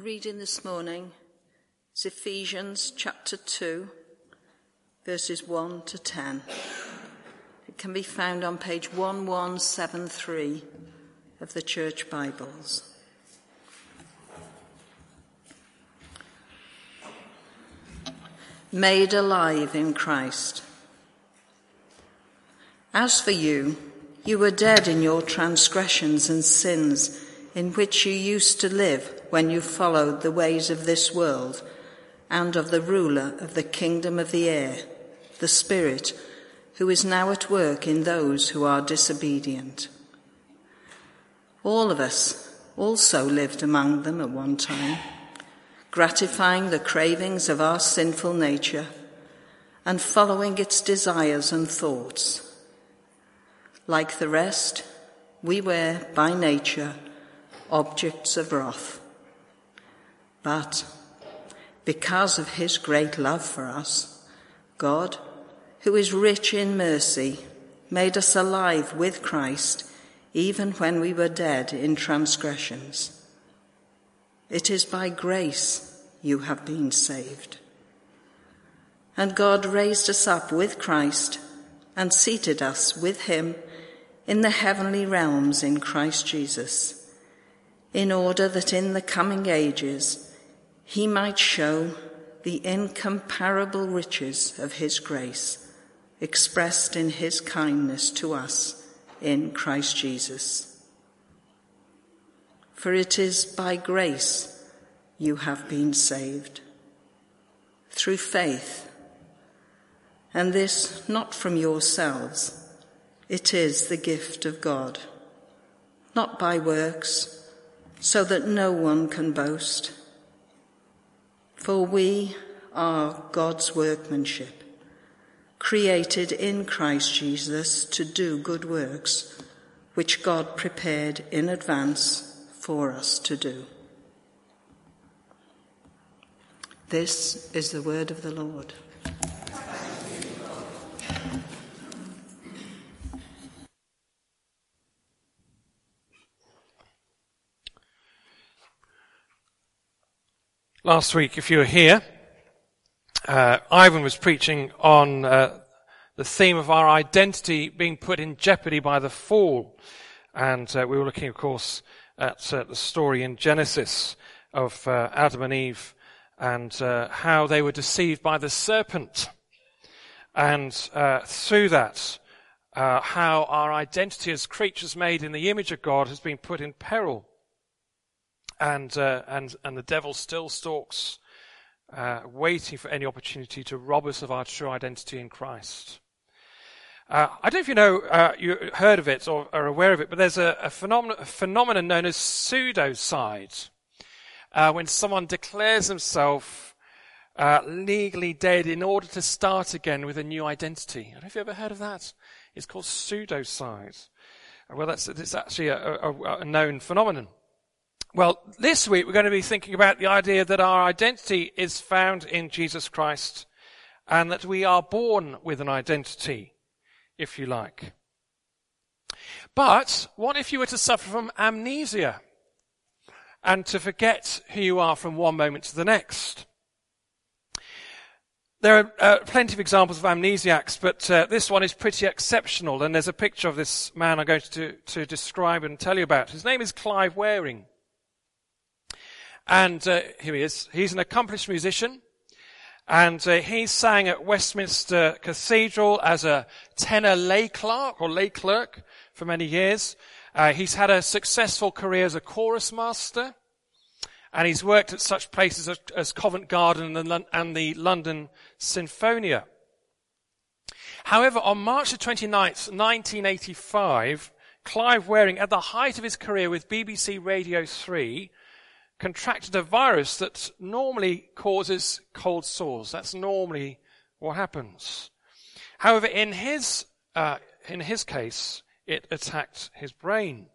The reading this morning is Ephesians chapter 2, verses 1 to 10. It can be found on page 1173 of the Church Bibles. Made alive in Christ. As for you, you were dead in your transgressions and sins in which you used to live when you followed the ways of this world and of the ruler of the kingdom of the air, the Spirit, who is now at work in those who are disobedient. All of us also lived among them at one time, gratifying the cravings of our sinful nature and following its desires and thoughts. Like the rest, we were by nature objects of wrath. But because of his great love for us, God, who is rich in mercy, made us alive with Christ even when we were dead in transgressions. It is by grace you have been saved. And God raised us up with Christ and seated us with him in the heavenly realms in Christ Jesus, in order that in the coming ages he might show the incomparable riches of his grace expressed in his kindness to us in Christ Jesus. For it is by grace you have been saved, through faith, and this not from yourselves, it is the gift of God, not by works, so that no one can boast. For we are God's workmanship, created in Christ Jesus to do good works, which God prepared in advance for us to do. This is the word of the Lord. Last week, if you were here, uh, Ivan was preaching on uh, the theme of our identity being put in jeopardy by the fall. And uh, we were looking, of course, at uh, the story in Genesis of uh, Adam and Eve and uh, how they were deceived by the serpent. And through that, how our identity as creatures made in the image of God has been put in peril and uh, and and the devil still stalks, uh, waiting for any opportunity to rob us of our true identity in Christ. Uh, I don't know if you know, uh, you heard of it or are aware of it, but there's a, a, phenomenon, a phenomenon, known as pseudocide, uh, when someone declares himself uh, legally dead in order to start again with a new identity. I don't know if you ever heard of that. It's called pseudocide. Well, that's it's actually a, a known phenomenon. Well, this week we're going to be thinking about the idea that our identity is found in Jesus Christ and that we are born with an identity, if you like. But what if you were to suffer from amnesia and to forget who you are from one moment to the next? There are uh, plenty of examples of amnesiacs, but uh, this one is pretty exceptional, and there's a picture of this man I'm going to, to describe and tell you about. His name is Clive Wearing. And uh, here he is. He's an accomplished musician. And uh, he sang at Westminster Cathedral as a tenor lay clerk or lay clerk for many years. Uh, he's had a successful career as a chorus master. And he's worked at such places as, as Covent Garden and the, and the London Sinfonia. However, on March the 29th, 1985, Clive Wearing, at the height of his career with BBC Radio 3, contracted a virus that normally causes cold sores. That's normally what happens. However, in his, uh, in his case, it attacked his brain.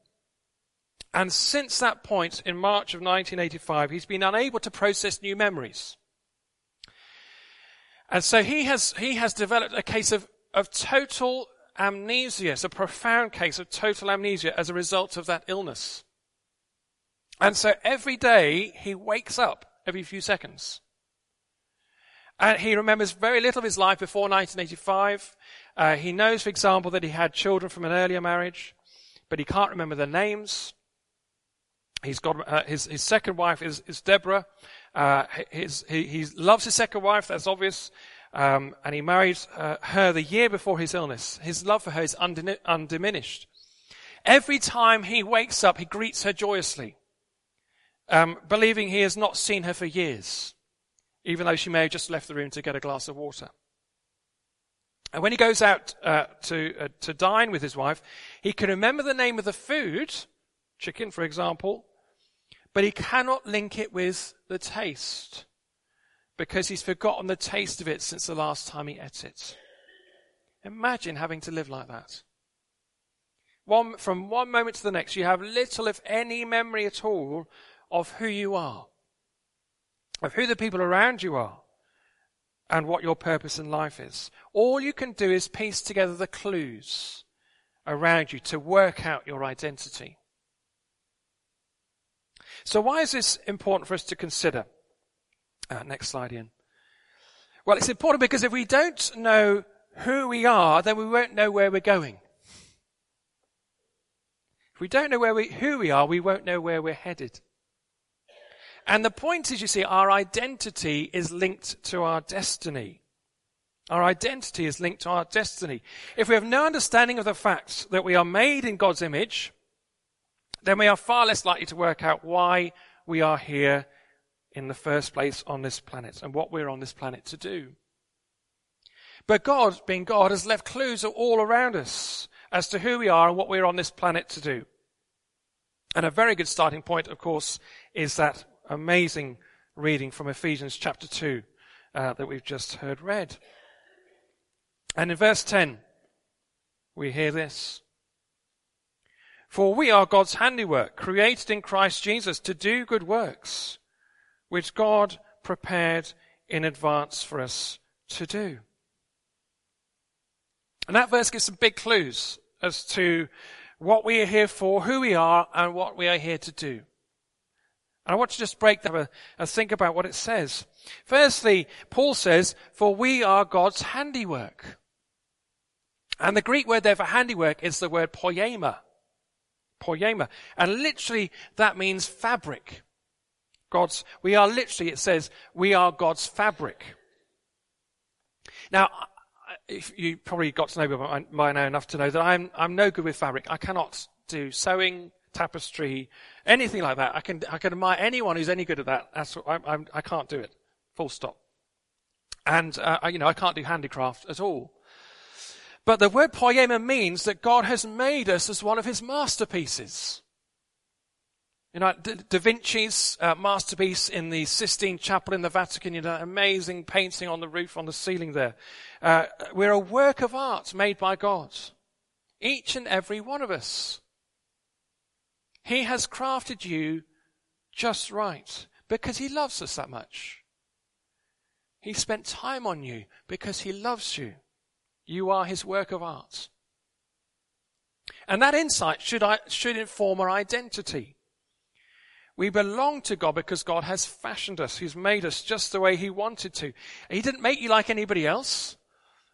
And since that point, in March of 1985, he's been unable to process new memories. And so he has, he has developed a case of, of total amnesia. It's a profound case of total amnesia as a result of that illness. And so every day he wakes up every few seconds. And he remembers very little of his life before 1985. Uh, he knows, for example, that he had children from an earlier marriage, but he can't remember their names. He's got uh, his his second wife is is Deborah. Uh, his, he, he loves his second wife. That's obvious. Um, and he married uh, her the year before his illness. His love for her is undiminished. Every time he wakes up, he greets her joyously, um, believing he has not seen her for years, even though she may have just left the room to get a glass of water. And when he goes out uh, to uh, to dine with his wife, he can remember the name of the food, chicken, for example, but he cannot link it with the taste because he's forgotten the taste of it since the last time he ate it. Imagine having to live like that. One, from one moment to the next, you have little, if any, memory at all of who you are, of who the people around you are, and what your purpose in life is. All you can do is piece together the clues around you to work out your identity. So why is this important for us to consider? Uh, next slide, Ian. Well, it's important because if we don't know who we are, then we won't know where we're going. If we don't know where we, who we are, we won't know where we're headed. And the point is, you see, our identity is linked to our destiny. Our identity is linked to our destiny. If we have no understanding of the fact that we are made in God's image, then we are far less likely to work out why we are here in the first place on this planet and what we're on this planet to do. But God, being God, has left clues all around us as to who we are and what we're on this planet to do. And a very good starting point, of course, is that amazing reading from Ephesians chapter 2 uh, that we've just heard read. And in verse 10, we hear this. For we are God's handiwork, created in Christ Jesus to do good works, which God prepared in advance for us to do. And that verse gives some big clues as to what we are here for, who we are, and what we are here to do. And I want to just break that and think about what it says. Firstly, Paul says, for we are God's handiwork. And the Greek word there for handiwork is the word poiema poiema. And literally that means fabric. God's, we are literally, it says, we are God's fabric. Now, if you probably got to know me by now enough to know that I'm, I'm no good with fabric. I cannot do sewing, tapestry, anything like that. I can, I can admire anyone who's any good at that. That's, I, I'm, I can't do it. Full stop. And, uh, you know, I can't do handicraft at all. But the word poiema means that God has made us as one of his masterpieces. You know, Da Vinci's uh, masterpiece in the Sistine Chapel in the Vatican, you know, amazing painting on the roof, on the ceiling there. Uh, we're a work of art made by God. Each and every one of us. He has crafted you just right because he loves us that much. He spent time on you because he loves you. You are his work of art. And that insight should, should inform our identity. We belong to God because God has fashioned us. He's made us just the way He wanted to. He didn't make you like anybody else.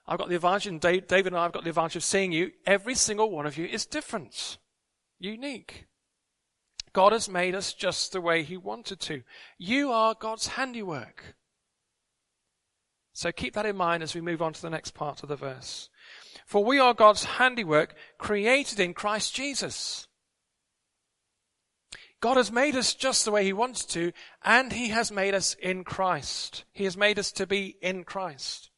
I've got the advantage, and David and I have got the advantage of seeing you. Every single one of you is different, unique. God has made us just the way He wanted to. You are God's handiwork. So keep that in mind as we move on to the next part of the verse. For we are God's handiwork created in Christ Jesus. God has made us just the way He wants to, and He has made us in Christ. He has made us to be in Christ.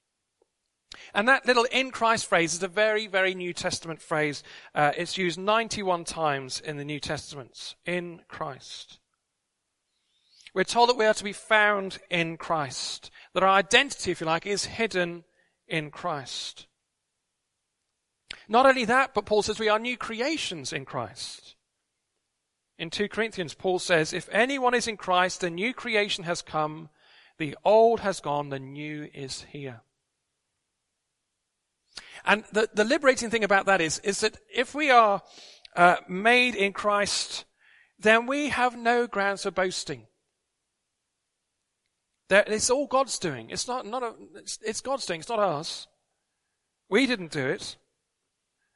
And that little in Christ phrase is a very, very New Testament phrase. Uh, it's used 91 times in the New Testament. In Christ. We're told that we are to be found in Christ that our identity, if you like, is hidden in Christ. Not only that, but Paul says we are new creations in Christ. In 2 Corinthians, Paul says, if anyone is in Christ, the new creation has come, the old has gone, the new is here. And the, the liberating thing about that is, is that if we are uh, made in Christ, then we have no grounds for boasting. it's all God's doing. It's not, not a, it's, it's God's doing. It's not ours. We didn't do it.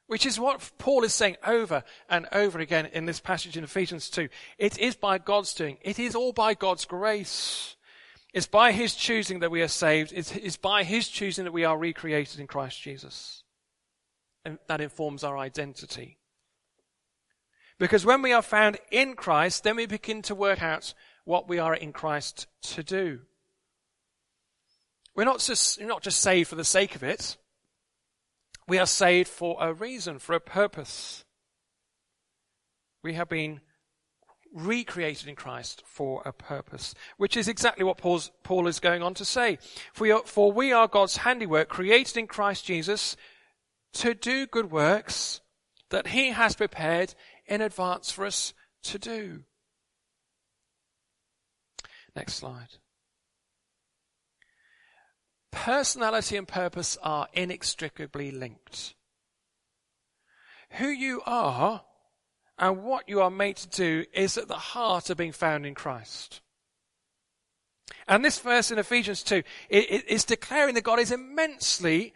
Which is what Paul is saying over and over again in this passage in Ephesians 2. It is by God's doing. It is all by God's grace. It's by His choosing that we are saved. It's, it's by His choosing that we are recreated in Christ Jesus. And that informs our identity. Because when we are found in Christ, then we begin to work out what we are in Christ to do. We're not just, we're not just saved for the sake of it. We are saved for a reason, for a purpose. We have been recreated in Christ for a purpose, which is exactly what Paul's, Paul is going on to say. For we, are, for we are God's handiwork, created in Christ Jesus to do good works that he has prepared in advance for us to do. Next slide. Personality and purpose are inextricably linked. Who you are and what you are made to do is at the heart of being found in Christ. And this verse in Ephesians 2 is declaring that God is immensely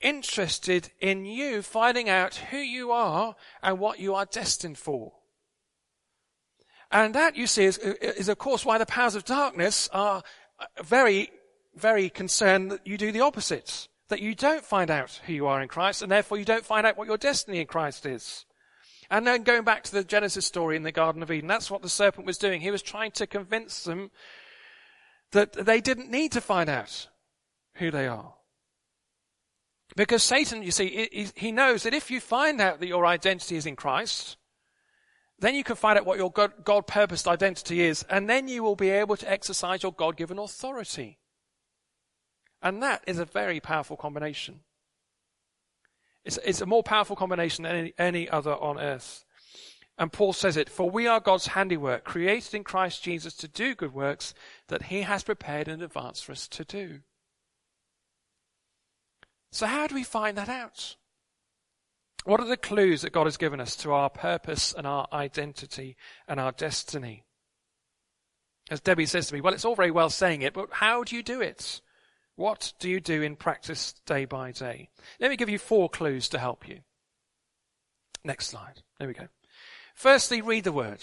interested in you finding out who you are and what you are destined for. And that, you see, is, is of course why the powers of darkness are very very concerned that you do the opposite. That you don't find out who you are in Christ, and therefore you don't find out what your destiny in Christ is. And then going back to the Genesis story in the Garden of Eden, that's what the serpent was doing. He was trying to convince them that they didn't need to find out who they are. Because Satan, you see, he knows that if you find out that your identity is in Christ, then you can find out what your God purposed identity is, and then you will be able to exercise your God given authority. And that is a very powerful combination. It's, it's a more powerful combination than any, any other on earth. And Paul says it, for we are God's handiwork, created in Christ Jesus to do good works that he has prepared in advance for us to do. So how do we find that out? What are the clues that God has given us to our purpose and our identity and our destiny? As Debbie says to me, well, it's all very well saying it, but how do you do it? What do you do in practice day by day? Let me give you four clues to help you. Next slide. There we go. Firstly, read the word.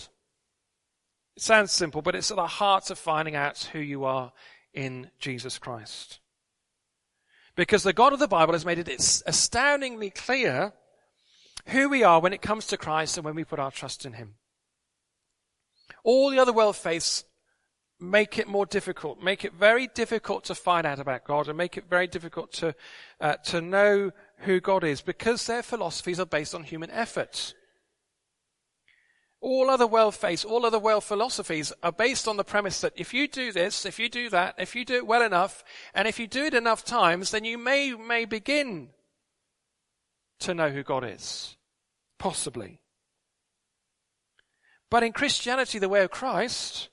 It sounds simple, but it's at the heart of finding out who you are in Jesus Christ. Because the God of the Bible has made it astoundingly clear who we are when it comes to Christ and when we put our trust in Him. All the other world faiths make it more difficult, make it very difficult to find out about God and make it very difficult to, uh, to know who God is because their philosophies are based on human effort. All other world faiths, all other world philosophies are based on the premise that if you do this, if you do that, if you do it well enough, and if you do it enough times, then you may, may begin to know who God is. Possibly. But in Christianity, the way of Christ,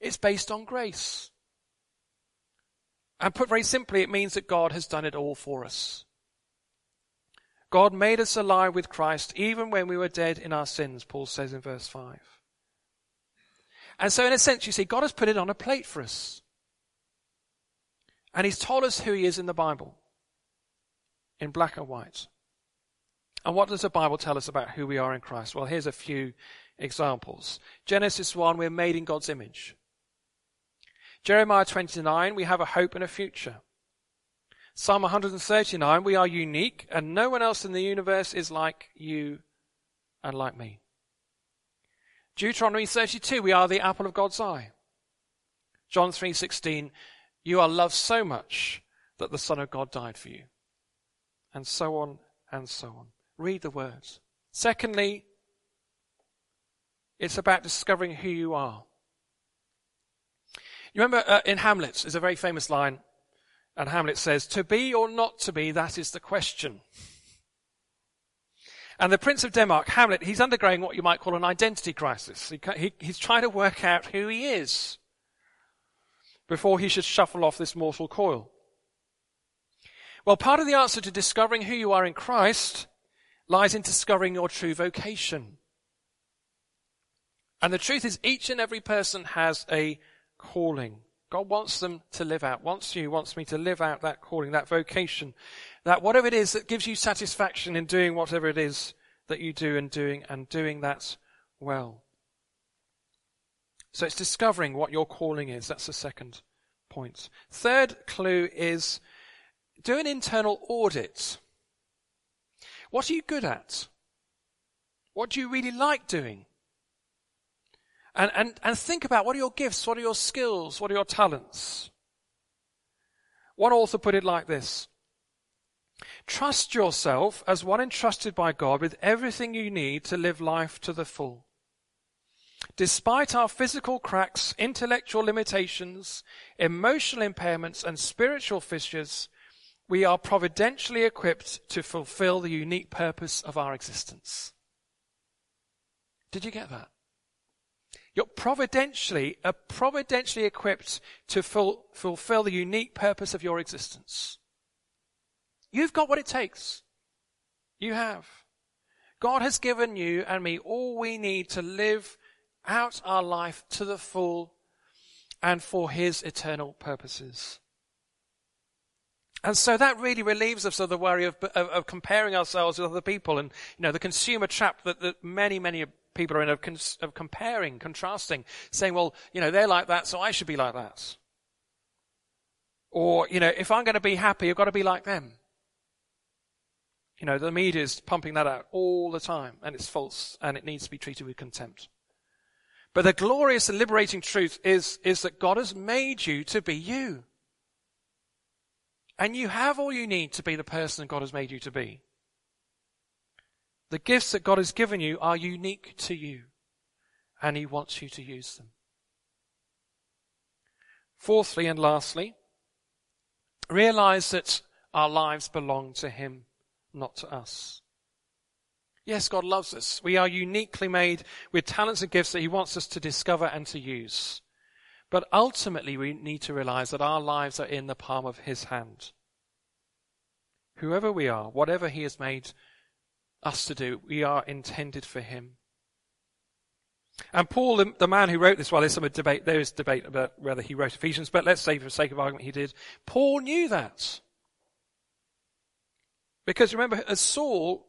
it's based on grace. And put very simply, it means that God has done it all for us. God made us alive with Christ even when we were dead in our sins, Paul says in verse 5. And so in a sense, you see, God has put it on a plate for us. And He's told us who He is in the Bible. In black and white. And what does the Bible tell us about who we are in Christ? Well, here's a few examples. Genesis 1, we're made in God's image. Jeremiah 29, we have a hope and a future. Psalm 139, we are unique and no one else in the universe is like you and like me. Deuteronomy 32, we are the apple of God's eye. John 3:16, you are loved so much that the Son of God died for you. And so on and so on. Read the words. Secondly, it's about discovering who you are. You remember uh, in Hamlet, there's a very famous line, and Hamlet says, To be or not to be, that is the question. And the Prince of Denmark, Hamlet, he's undergoing what you might call an identity crisis. He, he, he's trying to work out who he is before he should shuffle off this mortal coil. Well, part of the answer to discovering who you are in Christ lies in discovering your true vocation. And the truth is, each and every person has a calling. God wants them to live out, wants you, wants me to live out that calling, that vocation, that whatever it is that gives you satisfaction in doing whatever it is that you do and doing and doing that well. So it's discovering what your calling is. That's the second point. Third clue is do an internal audit. What are you good at? What do you really like doing? And, and, and think about what are your gifts? What are your skills? What are your talents? One author put it like this. Trust yourself as one entrusted by God with everything you need to live life to the full. Despite our physical cracks, intellectual limitations, emotional impairments, and spiritual fissures, we are providentially equipped to fulfill the unique purpose of our existence. Did you get that? You're providentially, are providentially equipped to ful- fulfill the unique purpose of your existence. You've got what it takes. You have. God has given you and me all we need to live out our life to the full and for His eternal purposes. And so that really relieves us of the worry of, of, of, comparing ourselves with other people and, you know, the consumer trap that, that many, many people are in of, cons- of comparing, contrasting, saying, well, you know, they're like that, so I should be like that. Or, you know, if I'm going to be happy, I've got to be like them. You know, the media is pumping that out all the time, and it's false, and it needs to be treated with contempt. But the glorious and liberating truth is, is that God has made you to be you. And you have all you need to be the person God has made you to be. The gifts that God has given you are unique to you, and He wants you to use them. Fourthly and lastly, realize that our lives belong to Him, not to us. Yes, God loves us. We are uniquely made with talents and gifts that He wants us to discover and to use. But ultimately, we need to realize that our lives are in the palm of His hand. Whoever we are, whatever He has made us to do. We are intended for him. And Paul, the, man who wrote this, well, there's some debate, there is debate about whether he wrote Ephesians, but let's say for the sake of argument he did. Paul knew that. Because remember, as Saul,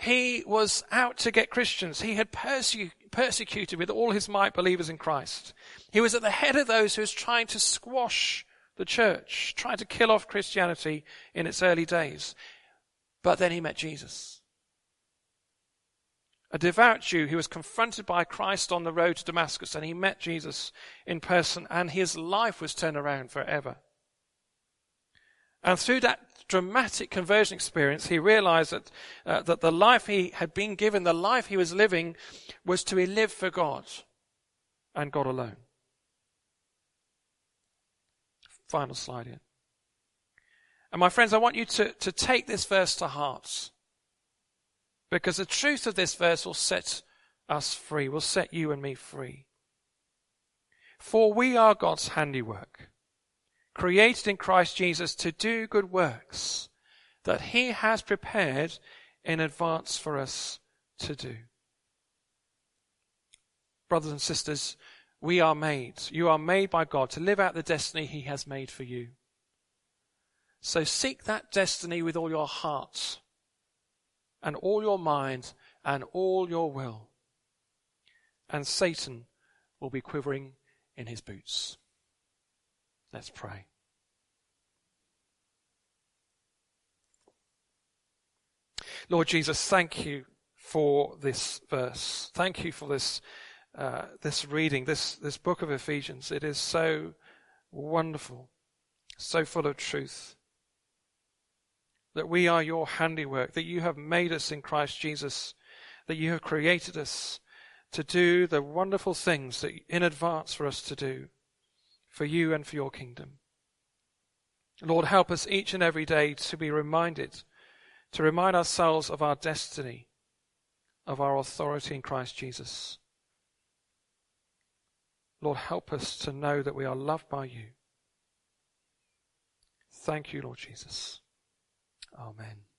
he was out to get Christians. He had persecu- persecuted with all his might believers in Christ. He was at the head of those who was trying to squash the church, trying to kill off Christianity in its early days. But then he met Jesus a devout Jew who was confronted by Christ on the road to Damascus and he met Jesus in person and his life was turned around forever. And through that dramatic conversion experience, he realized that, uh, that the life he had been given, the life he was living, was to be lived for God and God alone. Final slide here. And my friends, I want you to, to take this verse to heart. Because the truth of this verse will set us free, will set you and me free. For we are God's handiwork, created in Christ Jesus to do good works that he has prepared in advance for us to do. Brothers and sisters, we are made, you are made by God to live out the destiny he has made for you. So seek that destiny with all your heart and all your mind and all your will. And Satan will be quivering in his boots. Let's pray. Lord Jesus, thank you for this verse. Thank you for this uh, this reading, this this book of Ephesians. It is so wonderful, so full of truth that we are your handiwork, that you have made us in Christ Jesus, that you have created us to do the wonderful things that in advance for us to do for you and for your kingdom. Lord, help us each and every day to be reminded, to remind ourselves of our destiny, of our authority in Christ Jesus. Lord, help us to know that we are loved by you. Thank you, Lord Jesus. Amen.